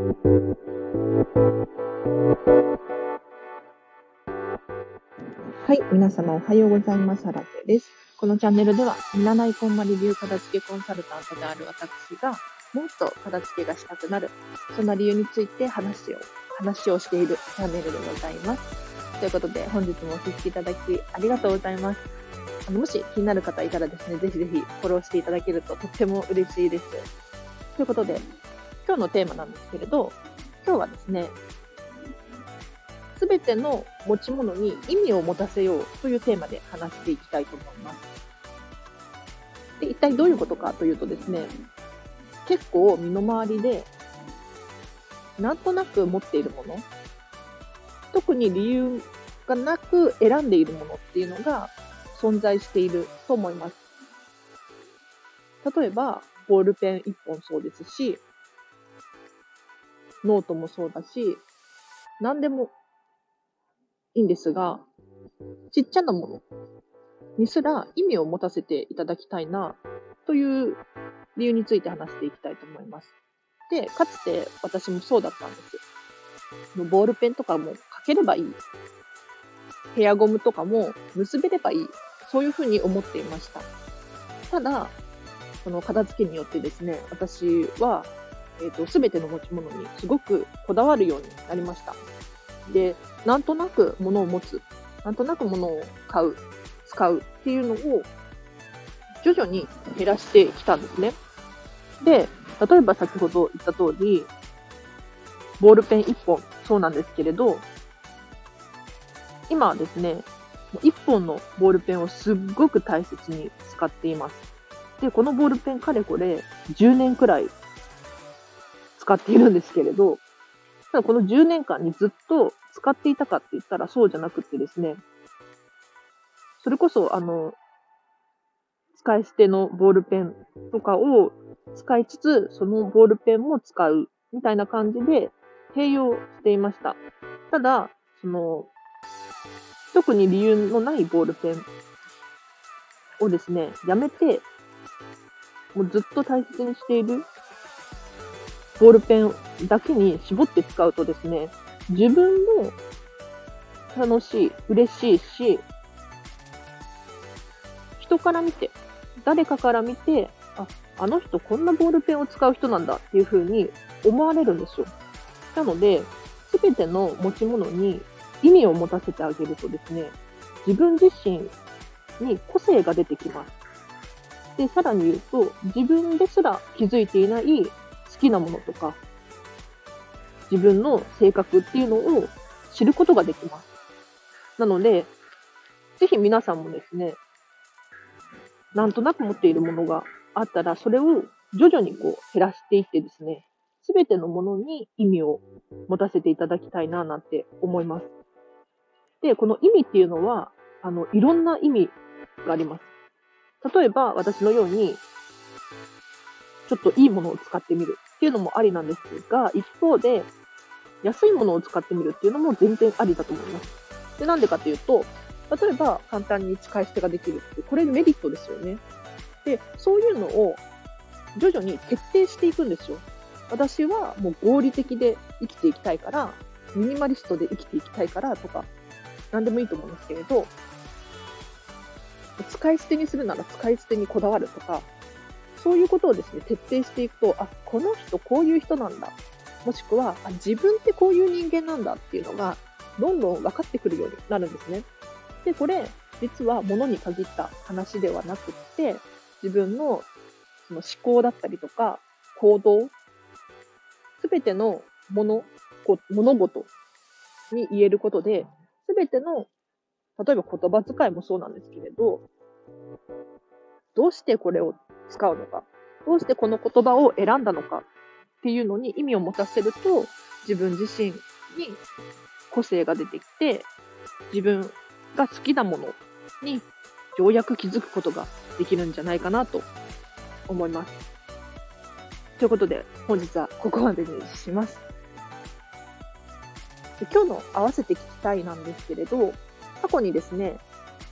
はい、皆様おはようございます。原手です。このチャンネルでは、占いコンマリビュー片付けコンサルタントである私が、もっと片付けがしたくなる、そんな理由について話を、話をしているチャンネルでございます。ということで、本日もお聴きいただきありがとうございます。あのもし気になる方いたらですね、ぜひぜひフォローしていただけるととっても嬉しいです。ということで、今日のテーマなんですけれど、今日はですね、すべての持ち物に意味を持たせようというテーマで話していきたいと思います。で一体どういうことかというとですね、結構身の回りで、なんとなく持っているもの、特に理由がなく選んでいるものっていうのが存在していると思います。例えば、ボールペン1本そうですし、ノートもそうだし、何でもいいんですが、ちっちゃなものにすら意味を持たせていただきたいなという理由について話していきたいと思います。で、かつて私もそうだったんです。ボールペンとかも書ければいい。ヘアゴムとかも結べればいい。そういうふうに思っていました。ただ、その片付けによってですね、私は、えっ、ー、と、すべての持ち物にすごくこだわるようになりました。で、なんとなく物を持つ、なんとなく物を買う、使うっていうのを徐々に減らしてきたんですね。で、例えば先ほど言った通り、ボールペン1本、そうなんですけれど、今はですね、1本のボールペンをすっごく大切に使っています。で、このボールペンかれこれ10年くらいっているんですけれど、ただこの10年間にずっと使っていたかって言ったらそうじゃなくてですね、それこそ、あの、使い捨てのボールペンとかを使いつつ、そのボールペンも使うみたいな感じで併用していました。ただ、その、特に理由のないボールペンをですね、やめて、もうずっと大切にしているボールペンだけに絞って使うとですね、自分も楽しい、嬉しいし、人から見て、誰かから見て、あ、あの人こんなボールペンを使う人なんだっていう風に思われるんですよ。なので、すべての持ち物に意味を持たせてあげるとですね、自分自身に個性が出てきます。で、さらに言うと、自分ですら気づいていない好きなものとか、自分の性格っていうのを知ることができます。なので、ぜひ皆さんもですね、なんとなく持っているものがあったら、それを徐々にこう減らしていってですね、すべてのものに意味を持たせていただきたいななんて思います。で、この意味っていうのは、あの、いろんな意味があります。例えば、私のように、ちょっといいものを使ってみるっていうのもありなんですが、一方で、安いものを使ってみるっていうのも全然ありだと思います。で、なんでかっていうと、例えば簡単に使い捨てができるって、これメリットですよね。で、そういうのを徐々に徹底していくんですよ。私はもう合理的で生きていきたいから、ミニマリストで生きていきたいからとか、何でもいいと思うんですけれど、使い捨てにするなら使い捨てにこだわるとか、そういうことをですね、徹底していくと、あ、この人こういう人なんだ。もしくは、あ自分ってこういう人間なんだっていうのが、どんどん分かってくるようになるんですね。で、これ、実は物に限った話ではなくって、自分のその思考だったりとか、行動、すべてのもの、こ物事に言えることで、すべての、例えば言葉遣いもそうなんですけれど、どうしてこれを使うのか、どうしてこの言葉を選んだのかっていうのに意味を持たせると、自分自身に個性が出てきて、自分が好きなものにようやく気づくことができるんじゃないかなと思います。ということで、本日はここまでにします。今日の合わせて聞きたいなんですけれど、過去にですね、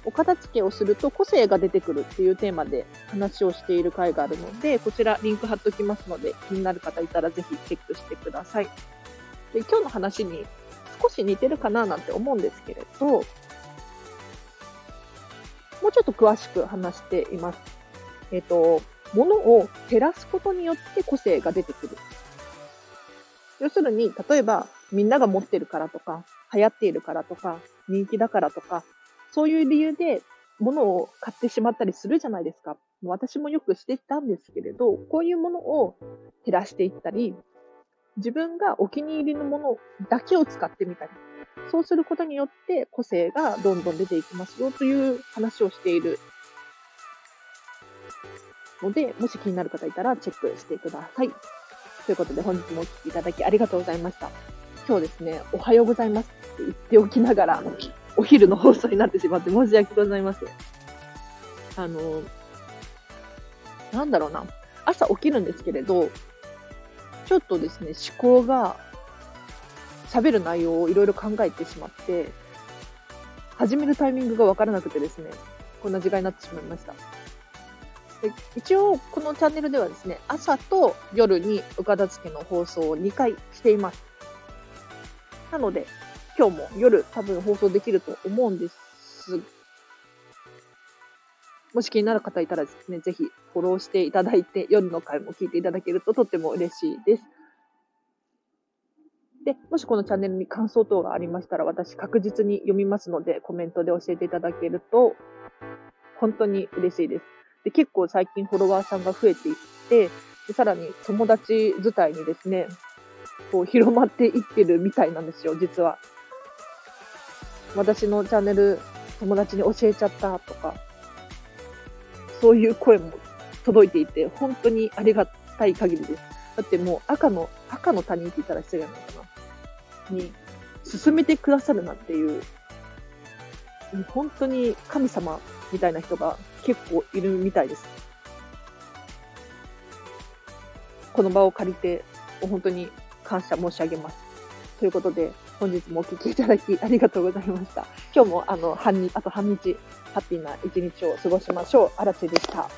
お片付けをすると個性が出てくるっていうテーマで話をしている回があるので、こちらリンク貼っておきますので、気になる方いたらぜひチェックしてください。で今日の話に少し似てるかななんて思うんですけれど、もうちょっと詳しく話しています。えっ、ー、と、物を減らすことによって個性が出てくる。要するに、例えば、みんなが持ってるからとか、流行っているからとか、人気だからとか、そういう理由で物を買ってしまったりするじゃないですか。私もよくしてたんですけれど、こういうものを減らしていったり、自分がお気に入りのものだけを使ってみたり、そうすることによって個性がどんどん出ていきますよという話をしているので、もし気になる方いたらチェックしてください。ということで本日もお聴きいただきありがとうございました。今日ですね、おはようございますって言っておきながら、お昼の放送になってしまって申し訳ございません。あの、なんだろうな。朝起きるんですけれど、ちょっとですね、思考が喋る内容をいろいろ考えてしまって、始めるタイミングがわからなくてですね、こんな時間になってしまいました。で一応、このチャンネルではですね、朝と夜にお片付けの放送を2回しています。なので、今日も夜多分放送できると思うんです。もし気になる方いたらですね、ぜひフォローしていただいて、夜の回も聞いていただけるととっても嬉しいです。で、もしこのチャンネルに感想等がありましたら、私確実に読みますので、コメントで教えていただけると、本当に嬉しいです。で、結構最近フォロワーさんが増えていって、でさらに友達伝いにですね、こう広まっていってるみたいなんですよ、実は。私のチャンネル友達に教えちゃったとか、そういう声も届いていて、本当にありがたい限りです。だってもう赤の、赤の他人って言ったら失礼なのかなに、進めてくださるなっていう、本当に神様みたいな人が結構いるみたいです。この場を借りて、本当に感謝申し上げます。ということで、本日もお聴きいただきありがとうございました。今日もあの半日、あと半日、ハッピーな一日を過ごしましょう。あらでした。